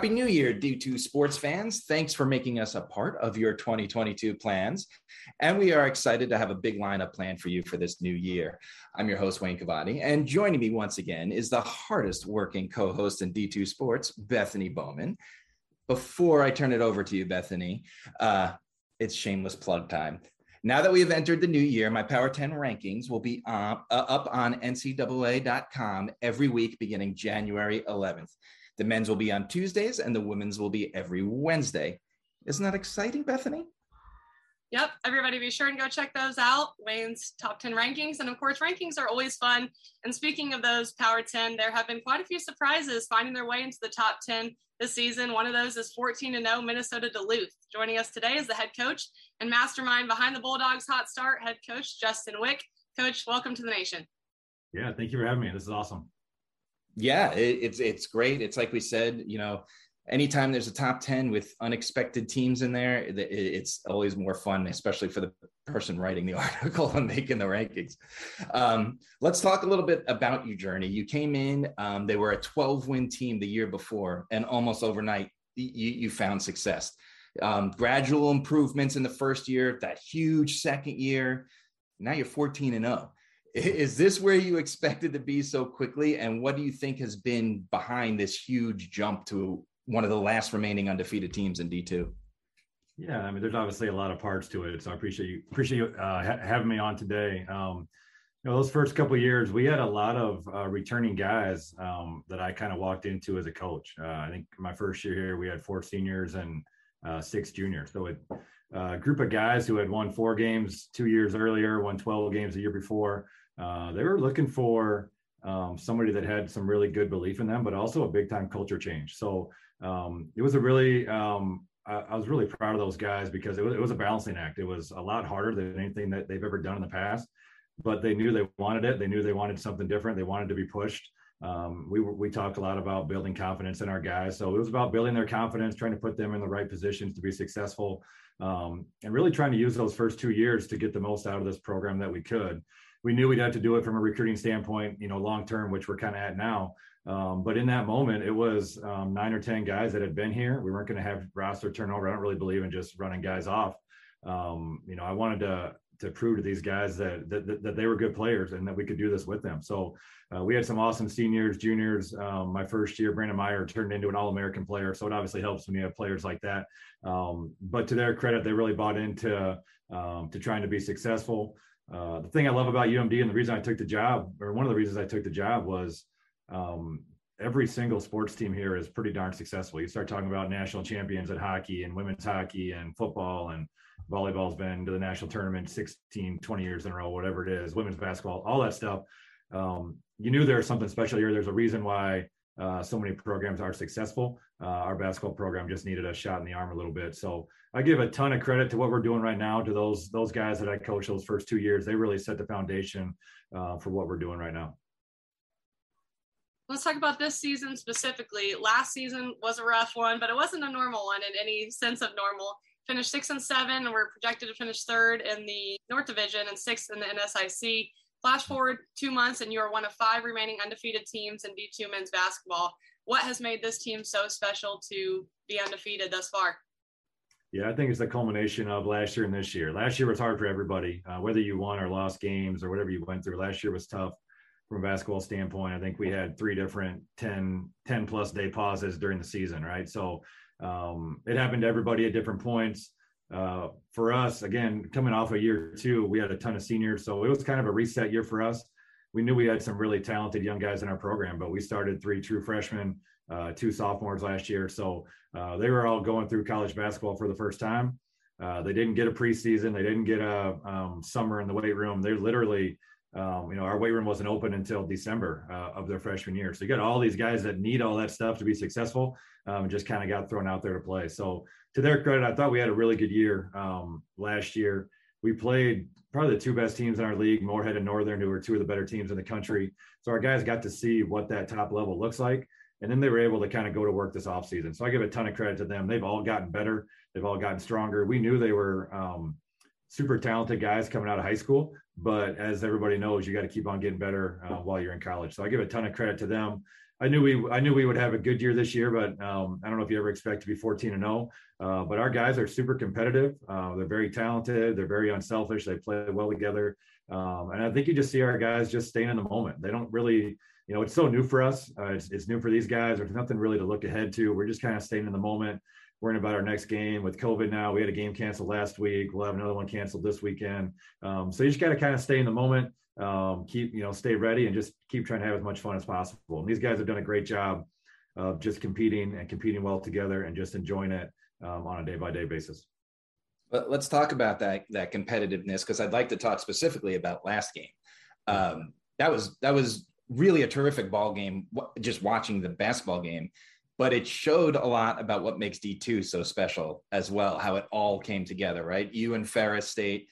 Happy New Year, D2 sports fans. Thanks for making us a part of your 2022 plans. And we are excited to have a big lineup planned for you for this new year. I'm your host, Wayne Cavadi, and joining me once again is the hardest working co host in D2 sports, Bethany Bowman. Before I turn it over to you, Bethany, uh, it's shameless plug time. Now that we have entered the new year, my Power 10 rankings will be uh, up on NCAA.com every week beginning January 11th. The men's will be on Tuesdays and the women's will be every Wednesday. Isn't that exciting, Bethany? Yep, everybody be sure and go check those out. Wayne's top 10 rankings. And of course, rankings are always fun. And speaking of those Power 10, there have been quite a few surprises finding their way into the top 10 this season. One of those is 14 0 Minnesota Duluth. Joining us today is the head coach and mastermind behind the Bulldogs hot start, head coach Justin Wieck. Coach, welcome to the nation. Yeah, thank you for having me. This is awesome. Yeah, it, it's it's great. It's like we said, you know, anytime there's a top 10 with unexpected teams in there, it's always more fun, especially for the person writing the article and making the rankings. Um, let's talk a little bit about your journey. You came in, um, they were a 12 win team the year before, and almost overnight, you, you found success. Um, gradual improvements in the first year, that huge second year. Now you're 14 and 0. Is this where you expected to be so quickly? And what do you think has been behind this huge jump to one of the last remaining undefeated teams in D2. Yeah, I mean, there's obviously a lot of parts to it. So I appreciate you appreciate you uh, ha- having me on today. Um, you know, those first couple years, we had a lot of uh, returning guys um, that I kind of walked into as a coach. Uh, I think my first year here, we had four seniors and uh, six juniors. So uh, a group of guys who had won four games two years earlier, won 12 games a year before. Uh, they were looking for um, somebody that had some really good belief in them, but also a big time culture change. So um, it was a really um, I, I, was really proud of those guys because it was, it was a balancing act. It was a lot harder than anything that they've ever done in the past, but they knew they wanted it. They knew they wanted something different. They wanted to be pushed. Um, we we talked a lot about building confidence in our guys, so it was about building their confidence, trying to put them in the right positions to be successful, um, and really trying to use those first two years to get the most out of this program that we could. We knew we'd have to do it from a recruiting standpoint, you know, long term, which we're kind of at now. Um, but in that moment, it was um, nine or 10 guys that had been here. We weren't going to have roster turnover. I don't really believe in just running guys off. Um, you know, I wanted to to prove to these guys that, that, that they were good players and that we could do this with them. So uh, we had some awesome seniors, juniors. Um, my first year, Brandon Meyer turned into an All-American player, so it obviously helps when you have players like that. Um, but to their credit, they really bought into um, to trying to be successful. Uh, the thing I love about UMD and the reason I took the job, or one of the reasons I took the job, was um, every single sports team here is pretty darn successful. You start talking about national champions at hockey and women's hockey and football and volleyball's been to the national tournament 16, 20 years in a row, whatever it is, women's basketball, all that stuff. Um, you knew there was something special here. There's a reason why uh, so many programs are successful. Uh, our basketball program just needed a shot in the arm a little bit. So I give a ton of credit to what we're doing right now to those those guys that I coached those first two years. They really set the foundation uh, for what we're doing right now let's talk about this season specifically. Last season was a rough one, but it wasn't a normal one in any sense of normal. Finished six and seven, and we're projected to finish third in the North Division and sixth in the NSIC. Flash forward two months, and you are one of five remaining undefeated teams in D2 men's basketball. What has made this team so special to be undefeated thus far? Yeah, I think it's the culmination of last year and this year. Last year was hard for everybody, uh, whether you won or lost games or whatever you went through. Last year was tough from a basketball standpoint. I think we had three different 10, 10 plus day pauses during the season, right? So um, it happened to everybody at different points. Uh, for us, again, coming off a year two, we had a ton of seniors. So it was kind of a reset year for us. We knew we had some really talented young guys in our program, but we started three true freshmen, uh, two sophomores last year. So uh, they were all going through college basketball for the first time. Uh, they didn't get a preseason. They didn't get a um, summer in the weight room. They literally um, you know, our weight room wasn't open until December uh, of their freshman year. So you got all these guys that need all that stuff to be successful, um, just kind of got thrown out there to play. So to their credit, I thought we had a really good year um, last year. We played probably the two best teams in our league, Moorhead and Northern, who were two of the better teams in the country. So our guys got to see what that top level looks like. And then they were able to kind of go to work this offseason. So I give a ton of credit to them. They've all gotten better. They've all gotten stronger. We knew they were um, super talented guys coming out of high school. But as everybody knows, you got to keep on getting better uh, while you're in college. So I give a ton of credit to them. I knew we I knew we would have a good year this year, but um, I don't know if you ever expect to be 14 and 0. Uh, but our guys are super competitive. Uh, they're very talented. They're very unselfish. They play well together. Um, and I think you just see our guys just staying in the moment. They don't really, you know, it's so new for us. Uh, it's, it's new for these guys. There's nothing really to look ahead to. We're just kind of staying in the moment, worrying about our next game. With COVID now, we had a game canceled last week. We'll have another one canceled this weekend. Um, so you just got to kind of stay in the moment um, keep you know stay ready and just keep trying to have as much fun as possible. And these guys have done a great job of just competing and competing well together and just enjoying it um, on a day by day basis. But let's talk about that that competitiveness because I'd like to talk specifically about last game. Um, that was that was really a terrific ball game. Just watching the basketball game, but it showed a lot about what makes D two so special as well. How it all came together, right? You and Ferris State,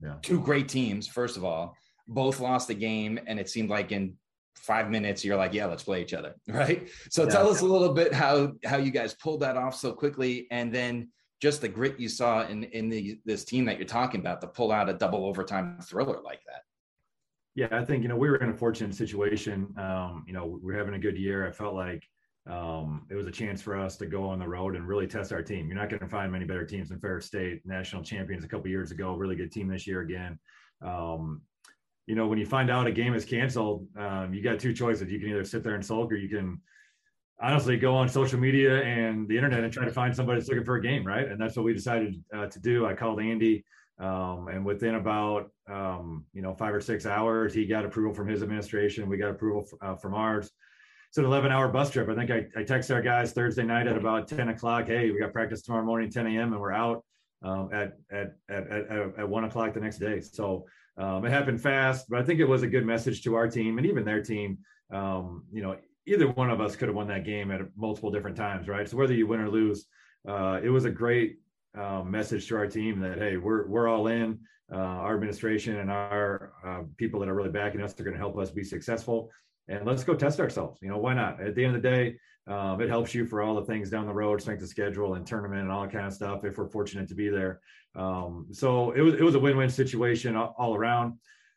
yeah. two great teams. First of all, both lost the game and it seemed like in five minutes you're like yeah let's play each other right so yeah. tell us a little bit how how you guys pulled that off so quickly and then just the grit you saw in in the this team that you're talking about to pull out a double overtime thriller like that yeah i think you know we were in a fortunate situation um you know we're having a good year i felt like um, it was a chance for us to go on the road and really test our team. You're not going to find many better teams than Ferris State, national champions a couple years ago, really good team this year again. Um, you know, when you find out a game is canceled, um, you got two choices. You can either sit there and sulk, or you can honestly go on social media and the internet and try to find somebody that's looking for a game, right? And that's what we decided uh, to do. I called Andy, um, and within about um, you know five or six hours, he got approval from his administration. We got approval f- uh, from ours. It's an 11 hour bus trip. I think I, I texted our guys Thursday night at about 10 o'clock. Hey, we got practice tomorrow morning, 10 a.m., and we're out um, at, at, at, at, at one o'clock the next day. So um, it happened fast, but I think it was a good message to our team and even their team. Um, you know, either one of us could have won that game at multiple different times, right? So whether you win or lose, uh, it was a great uh, message to our team that hey, we're we're all in. Uh, our administration and our uh, people that are really backing us are going to help us be successful, and let's go test ourselves. You know, why not? At the end of the day, um, it helps you for all the things down the road, strength of schedule and tournament and all that kind of stuff. If we're fortunate to be there, um, so it was it was a win-win situation all, all, around.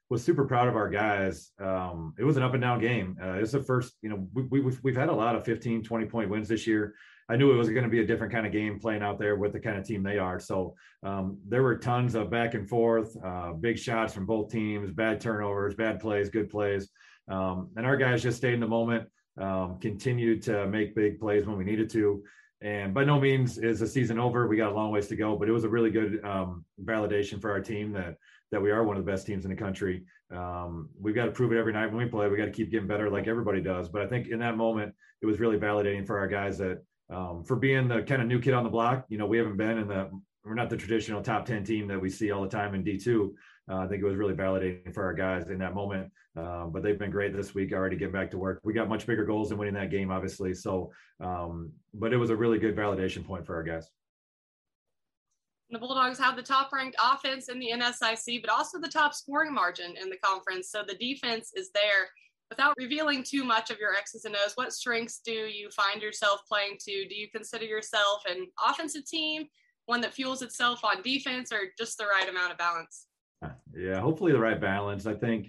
Was super proud of our guys. Um, it was an up and down game. Uh, it's the first, you know, we, we, we've, we've had a lot of 15, 20 point wins this year. I knew it was going to be a different kind of game playing out there with the kind of team they are. So um, there were tons of back and forth, uh, big shots from both teams, bad turnovers, bad plays, good plays. Um, and our guys just stayed in the moment um, continued to make big plays when we needed to. And by no means is the season over. We got a long ways to go, but it was a really good um, validation for our team that that we are one of the best teams in the country. Um, we've got to prove it every night when we play. We got to keep getting better, like everybody does. But I think in that moment, it was really validating for our guys that um, for being the kind of new kid on the block. You know, we haven't been in the we're not the traditional top 10 team that we see all the time in D2. Uh, I think it was really validating for our guys in that moment. Um, but they've been great this week already getting back to work. We got much bigger goals than winning that game, obviously. So, um, but it was a really good validation point for our guys. The Bulldogs have the top ranked offense in the NSIC, but also the top scoring margin in the conference. So the defense is there. Without revealing too much of your X's and O's, what strengths do you find yourself playing to? Do you consider yourself an offensive team, one that fuels itself on defense, or just the right amount of balance? Yeah, hopefully the right balance. I think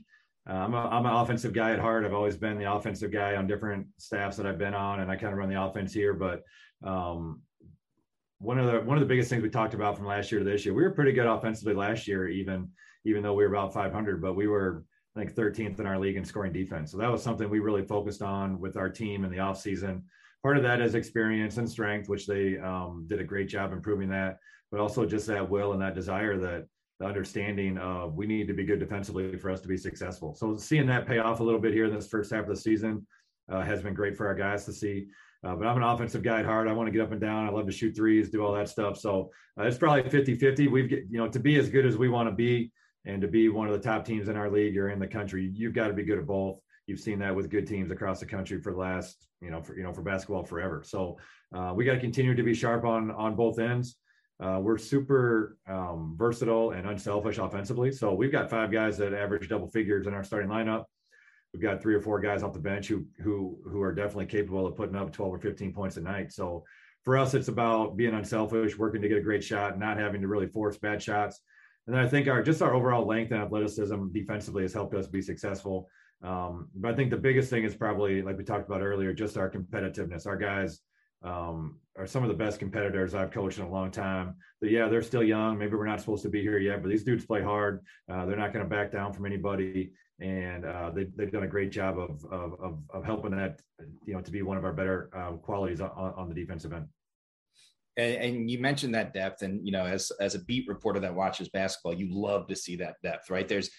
uh, I'm, a, I'm an offensive guy at heart. I've always been the offensive guy on different staffs that I've been on, and I kind of run the offense here. But um, one of the one of the biggest things we talked about from last year to this year, we were pretty good offensively last year, even even though we were about 500, but we were I think 13th in our league in scoring defense. So that was something we really focused on with our team in the offseason. Part of that is experience and strength, which they um, did a great job improving that, but also just that will and that desire that the understanding of we need to be good defensively for us to be successful. So seeing that pay off a little bit here in this first half of the season uh, has been great for our guys to see. Uh, but I'm an offensive guy at heart. I want to get up and down. I love to shoot threes, do all that stuff. So uh, it's probably 50 50. We've, get, you know, to be as good as we want to be and to be one of the top teams in our league, you're in the country. You've got to be good at both. You've seen that with good teams across the country for the last, you know, for, you know, for basketball forever. So uh, we got to continue to be sharp on, on both ends. Uh, we're super um, versatile and unselfish offensively. So we've got five guys that average double figures in our starting lineup. We've got three or four guys off the bench who who who are definitely capable of putting up 12 or 15 points a night. So for us, it's about being unselfish, working to get a great shot, not having to really force bad shots. And then I think our just our overall length and athleticism defensively has helped us be successful. Um, but I think the biggest thing is probably like we talked about earlier, just our competitiveness. Our guys um, are some of the best competitors I've coached in a long time. But yeah, they're still young. Maybe we're not supposed to be here yet, but these dudes play hard. Uh, they're not going to back down from anybody, and uh, they, have done a great job of, of, of helping that you know to be one of our better uh, qualities on, on the defensive end. And, and, you mentioned that depth, and you know, as as a beat reporter that watches basketball, you love to see that depth, right? There's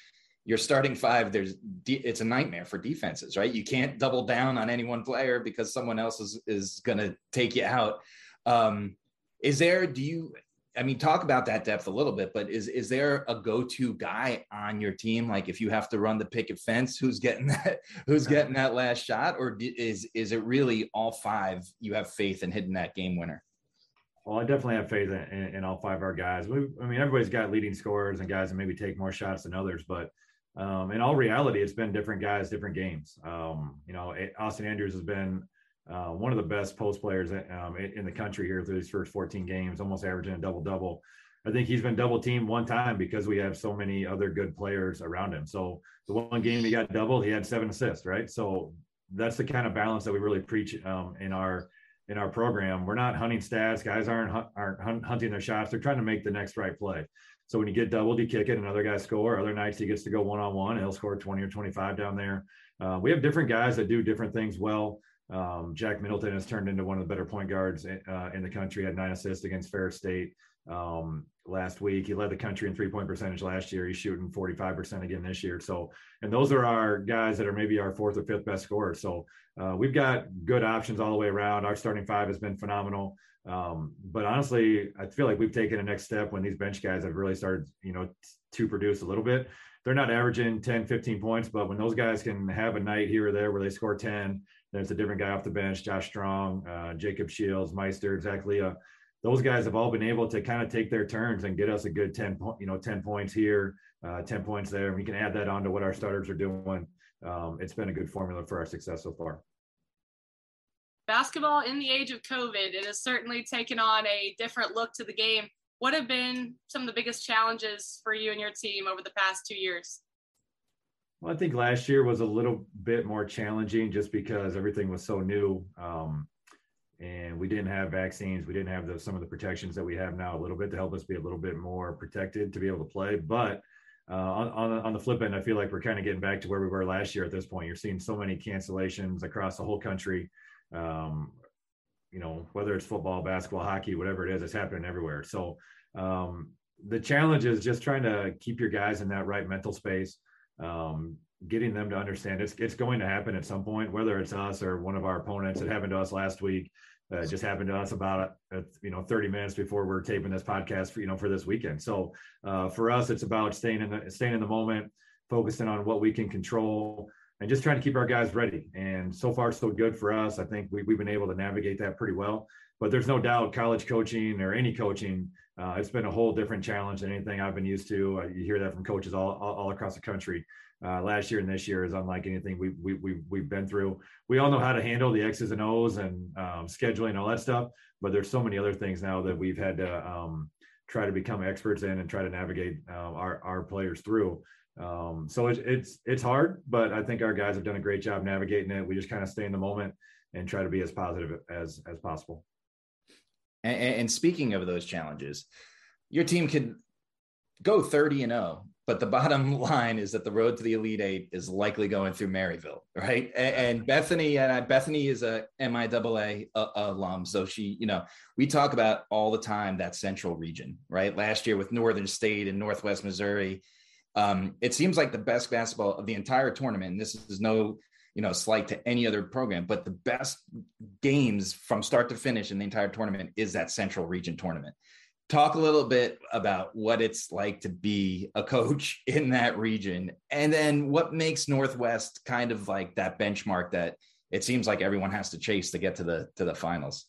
your starting five. There's it's a nightmare for defenses, right? You can't double down on any one player because someone else is is going to take you out. Um, is there? Do you? I mean, talk about that depth a little bit, but is is there a go-to guy on your team? Like if you have to run the picket fence, who's getting that? Who's getting that last shot? Or is is it really all five? You have faith in hitting that game winner. Well, I definitely have faith in, in all five of our guys. We, I mean, everybody's got leading scorers and guys that maybe take more shots than others, but um, in all reality, it's been different guys, different games. Um, you know, Austin Andrews has been uh, one of the best post players um, in the country here through his first 14 games, almost averaging a double double. I think he's been double teamed one time because we have so many other good players around him. So the one game he got doubled, he had seven assists, right? So that's the kind of balance that we really preach um, in our in our program. We're not hunting stats. Guys aren't aren't hunting their shots. They're trying to make the next right play. So when you get doubled, you kick it, another guy score. Other nights he gets to go one on one, he'll score 20 or 25 down there. Uh, we have different guys that do different things well. Um, Jack Middleton has turned into one of the better point guards in, uh, in the country. Had nine assists against Ferris State um, last week. He led the country in three point percentage last year. He's shooting 45% again this year. So, and those are our guys that are maybe our fourth or fifth best scorers. So, uh, we've got good options all the way around. Our starting five has been phenomenal. Um, but honestly, I feel like we've taken a next step when these bench guys have really started, you know, t- to produce a little bit. They're not averaging 10, 15 points, but when those guys can have a night here or there where they score 10, then it's a different guy off the bench, Josh Strong, uh, Jacob Shields, Meister, exactly. Uh, those guys have all been able to kind of take their turns and get us a good 10 point, you know, 10 points here, uh, 10 points there. And we can add that on to what our starters are doing. Um, it's been a good formula for our success so far basketball in the age of COVID, it has certainly taken on a different look to the game. What have been some of the biggest challenges for you and your team over the past two years? Well, I think last year was a little bit more challenging just because everything was so new. Um, and we didn't have vaccines. We didn't have the, some of the protections that we have now a little bit to help us be a little bit more protected to be able to play. But uh, on, on, the flip end, I feel like we're kind of getting back to where we were last year at this point. You're seeing so many cancellations across the whole country um, you know, whether it's football, basketball, hockey, whatever it is, it's happening everywhere. So um, the challenge is just trying to keep your guys in that right mental space, um, getting them to understand it's it's going to happen at some point, whether it's us or one of our opponents. It happened to us last week. Uh, it just happened to us about uh, you know 30 minutes before we're taping this podcast for you know for this weekend. So uh, for us, it's about staying in the staying in the moment, focusing on what we can control and just trying to keep our guys ready. And so far, so good for us. I think we, have been able to navigate that pretty well. But there's no doubt college coaching or any coaching, uh, it's been a whole different challenge than anything I've been used to. You hear that from coaches all, all, all across the country. Uh, last year and this year is unlike anything we, we, we, we've been through. We all know how to handle the X's and O's and um, scheduling, and all that stuff. But there's so many other things now that we've had to um, try to become experts in and try to navigate uh, our, our players through. Um, so it's it's it's hard, but I think our guys have done a great job navigating it. We just kind of stay in the moment and try to be as positive as as possible. And, and speaking of those challenges, your team could go 30 and 0, but the bottom line is that the road to the Elite Eight is likely going through Maryville, right? And, and Bethany, and Bethany is a MIAA uh, alum, so she, you know, we talk about all the time that Central region, right? Last year with Northern State and Northwest Missouri, um, it seems like the best basketball of the entire tournament. And this is no, you know, slight to any other program, but the best games from start to finish in the entire tournament is that Central Region tournament. Talk a little bit about what it's like to be a coach in that region, and then what makes Northwest kind of like that benchmark that it seems like everyone has to chase to get to the to the finals.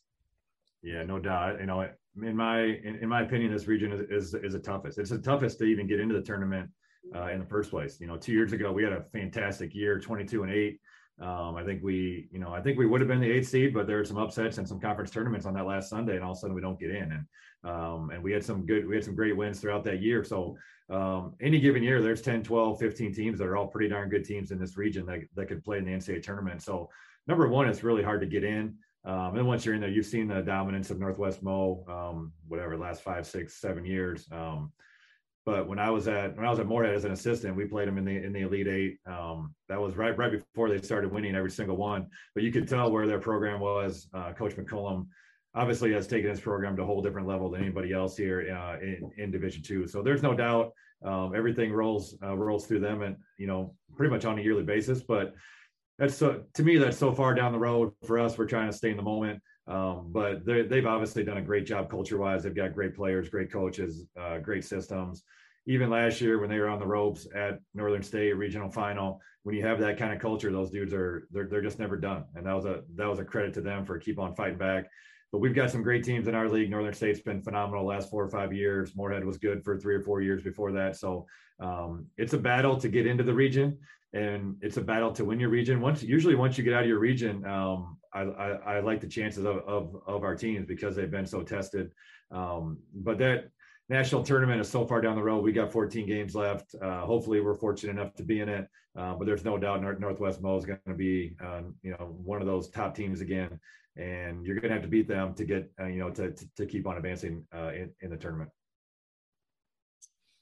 Yeah, no doubt. You know, in my in, in my opinion, this region is, is is the toughest. It's the toughest to even get into the tournament uh, in the first place. You know, two years ago we had a fantastic year, 22 and eight. Um, I think we, you know, I think we would have been the eighth seed, but there were some upsets and some conference tournaments on that last Sunday, and all of a sudden we don't get in. And um, and we had some good, we had some great wins throughout that year. So um, any given year, there's 10, 12, 15 teams that are all pretty darn good teams in this region that, that could play in the NCAA tournament. So number one, it's really hard to get in. Um, and once you're in there, you've seen the dominance of Northwest Mo, um, whatever, last five, six, seven years. Um, but when I was at when I was at Moorhead as an assistant, we played them in the in the Elite Eight. Um, that was right right before they started winning every single one. But you could tell where their program was. Uh, Coach McCollum obviously has taken his program to a whole different level than anybody else here uh, in, in Division Two. So there's no doubt um, everything rolls uh, rolls through them, and you know pretty much on a yearly basis. But that's so to me that's so far down the road for us. We're trying to stay in the moment. Um, but they've obviously done a great job culture wise. They've got great players, great coaches, uh, great systems. Even last year when they were on the ropes at Northern State regional final, when you have that kind of culture, those dudes are they're, they're just never done. And that was a that was a credit to them for keep on fighting back. But we've got some great teams in our league. Northern State's been phenomenal last four or five years. Moorhead was good for three or four years before that. So um, it's a battle to get into the region and it's a battle to win your region. Once usually once you get out of your region, um, I, I, I, like the chances of, of, of our teams because they've been so tested. Um, but that national tournament is so far down the road. We got 14 games left. Uh, hopefully, we're fortunate enough to be in it. Uh, but there's no doubt North, Northwest Mo is going to be, um, you know, one of those top teams again, and you're going to have to beat them to get, uh, you know, to, to, to keep on advancing uh, in, in the tournament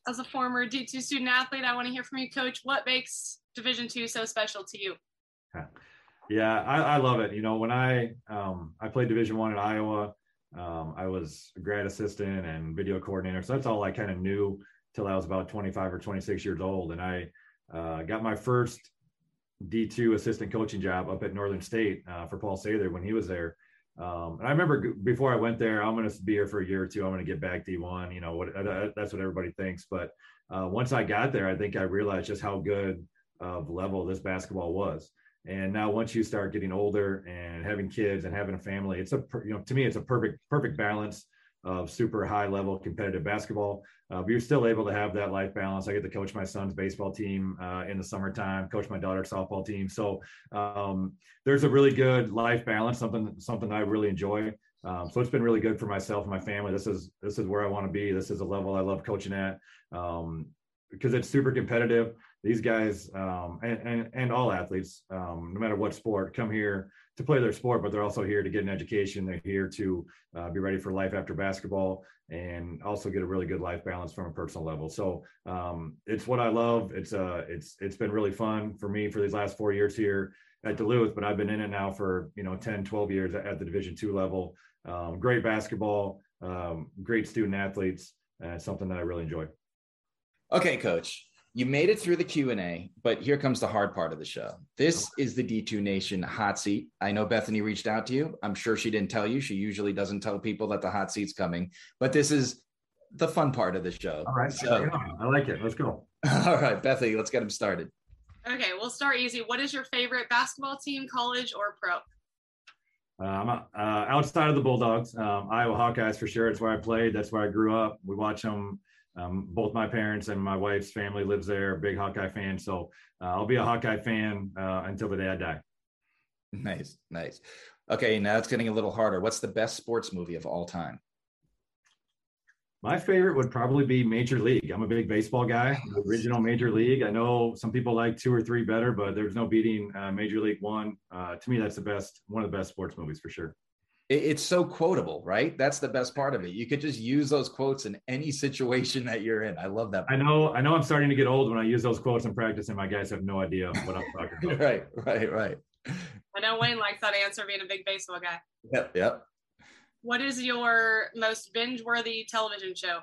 as a former D2 student athlete, I want to hear from you, coach. What makes Division two so special to you? Yeah, I, I love it. You know, when I um, I played Division one in Iowa, um, I was a grad assistant and video coordinator. So that's all I kind of knew till I was about 25 or 26 years old. And I uh, got my first D2 assistant coaching job up at Northern State uh, for Paul Sather when he was there. Um, and I remember before I went there, I'm going to be here for a year or two. I'm going to get back D1. You know, what, that's what everybody thinks. But uh, once I got there, I think I realized just how good of level this basketball was. And now, once you start getting older and having kids and having a family, it's a you know to me it's a perfect perfect balance of super high level competitive basketball. Uh, but you're still able to have that life balance. I get to coach my son's baseball team uh, in the summertime, coach my daughter's softball team. So um, there's a really good life balance, something something I really enjoy. Um, so it's been really good for myself and my family. This is this is where I want to be. This is a level I love coaching at um, because it's super competitive these guys um, and, and, and all athletes, um, no matter what sport, come here to play their sport, but they're also here to get an education. They're here to uh, be ready for life after basketball and also get a really good life balance from a personal level. So um, it's what I love. It's uh, it's it's been really fun for me for these last four years here at Duluth, but I've been in it now for you know 10, 12 years at the Division two level. Um, great basketball, um, great student athletes, and it's something that I really enjoy. Okay, coach you made it through the q&a but here comes the hard part of the show. This is the d2 nation hot seat. I know bethany reached out to you. I'm sure she didn't tell you. She usually doesn't tell people that the hot seat's coming but this is the fun part of the show. All right. So, i like it. Let's go. All right bethany let's get them started. Okay we'll start easy. What is your favorite basketball team college or pro? Uh, uh, outside of the Bulldogs, um, Iowa Hawkeyes for sure. It's where I played. That's where I grew up. We watch them um, both my parents and my wife's family lives there, big Hawkeye fan. So uh, I'll be a Hawkeye fan uh, until the day I die. Nice, nice. Okay, now it's getting a little harder. What's the best sports movie of all time? My favorite would probably be Major League. I'm a big baseball guy. The original Major League. I know some people like two or three better, but there's no beating uh, Major League One. Uh, to me, that's the best, one of the best sports movies for sure it's so quotable, right? That's the best part of it. You could just use those quotes in any situation that you're in. I love that. Part. I know. I know. I'm starting to get old when I use those quotes in practice, and my guys have no idea what I'm talking about. right. Right. Right. I know Wayne likes that answer, being a big baseball guy. Yep. Yep. What is your most binge-worthy television show?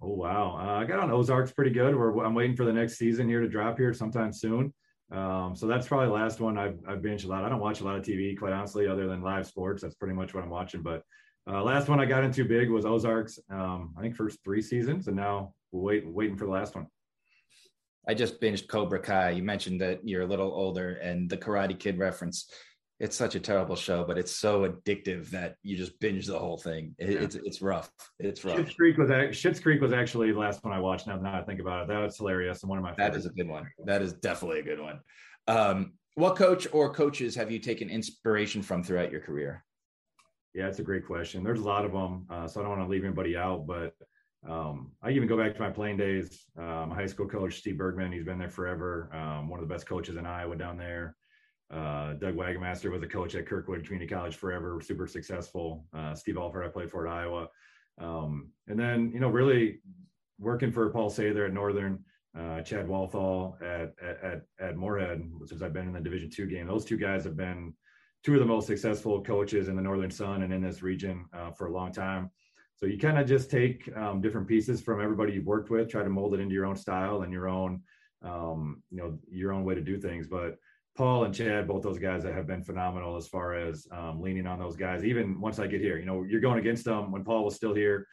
Oh wow! Uh, I got on Ozarks pretty good. We're, I'm waiting for the next season here to drop here sometime soon. Um, so that's probably the last one I've, I've binged a lot. I don't watch a lot of TV, quite honestly, other than live sports. That's pretty much what I'm watching. But uh, last one I got into big was Ozarks. Um, I think first three seasons, and now we're wait, waiting for the last one. I just binged Cobra Kai. You mentioned that you're a little older, and the Karate Kid reference it's such a terrible show, but it's so addictive that you just binge the whole thing. It, yeah. It's it's rough. It's rough. Schitt's Creek was Schitt's Creek was actually the last one I watched. Now, now I think about it, that was hilarious and one of my. Favorites. That is a good one. That is definitely a good one. Um, what coach or coaches have you taken inspiration from throughout your career? Yeah, it's a great question. There's a lot of them, uh, so I don't want to leave anybody out. But um, I even go back to my playing days. Um, high school coach Steve Bergman, he's been there forever. Um, one of the best coaches in Iowa down there. Uh, Doug Wagemaster was a coach at Kirkwood Community College forever, super successful. Uh, Steve Alford, I played for at Iowa. Um, and then, you know, really working for Paul Sather at Northern, uh, Chad Walthall at, at, at Moorhead, since I've been in the Division two game. Those two guys have been two of the most successful coaches in the Northern Sun and in this region uh, for a long time. So you kind of just take um, different pieces from everybody you've worked with, try to mold it into your own style and your own, um, you know, your own way to do things. But Paul and Chad, both those guys that have been phenomenal as far as um, leaning on those guys. Even once I get here, you know, you're going against them when Paul was still here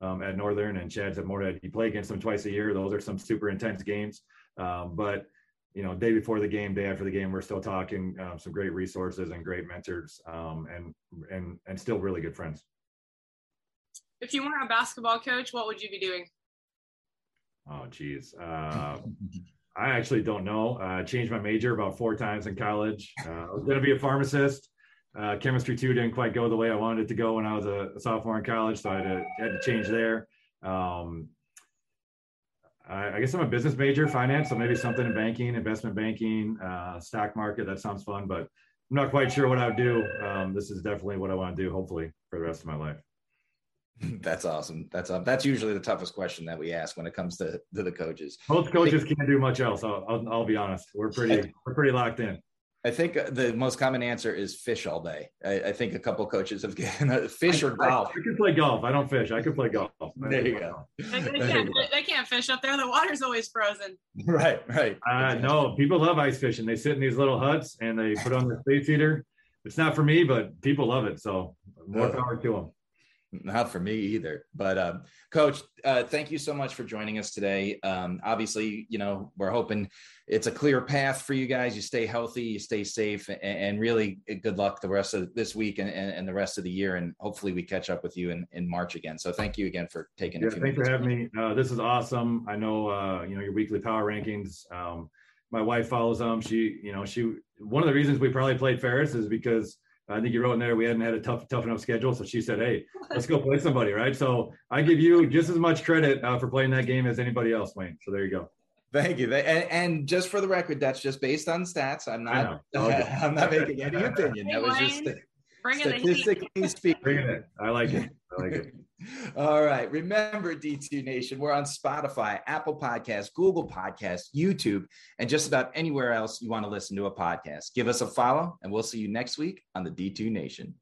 um, at Northern and Chad's at Moorhead. You play against them twice a year. Those are some super intense games. Um, but you know, day before the game, day after the game, we're still talking. Um, some great resources and great mentors, um, and and and still really good friends. If you weren't a basketball coach, what would you be doing? Oh, geez. Uh, I actually don't know. I uh, changed my major about four times in college. Uh, I was going to be a pharmacist. Uh, chemistry two didn't quite go the way I wanted it to go when I was a, a sophomore in college, so I had to, had to change there. Um, I, I, guess I'm a business major, finance, so maybe something in banking, investment banking, uh, stock market. That sounds fun, but I'm not quite sure what I would do. Um, this is definitely what I want to do, hopefully, for the rest of my life. That's awesome. That's um, that's usually the toughest question that we ask when it comes to, to the coaches. Most coaches can't do much else. I'll, I'll, I'll be honest. We're pretty we're pretty locked in. I think uh, the most common answer is fish all day. I, I think a couple coaches have given a fish or golf. I, I can play golf. I don't fish. I can play golf. There you go. They, they, can't, they, can't, fish up there. The water's always frozen. Right, right. Uh, no, people love ice fishing. They sit in these little huts and they put on the space heater. It's not for me, but people love it. So more power to them not for me either. But um, coach, uh, thank you so much for joining us today. Um, obviously, you know, we're hoping it's a clear path for you guys. You stay healthy, you stay safe, and, and really good luck the rest of this week and, and, and, the rest of the year. And hopefully we catch up with you in, in March again. So thank you again for taking yeah, Thanks for having me. Uh, this is awesome. I know, uh, you know, your weekly power rankings. Um, my wife follows them. She, you know, she, one of the reasons we probably played Ferris is because I think you wrote in there we hadn't had a tough tough enough schedule. So she said, "Hey, let's go play somebody." Right. So I give you just as much credit uh, for playing that game as anybody else, Wayne. So there you go. Thank you. And, and, just for the record, that's just based on stats. I'm not. I'm not making any opinion. That was just statistically speaking. Bring it. I like it. Like it. All right. Remember, D2 Nation, we're on Spotify, Apple Podcasts, Google Podcasts, YouTube, and just about anywhere else you want to listen to a podcast. Give us a follow, and we'll see you next week on the D2 Nation.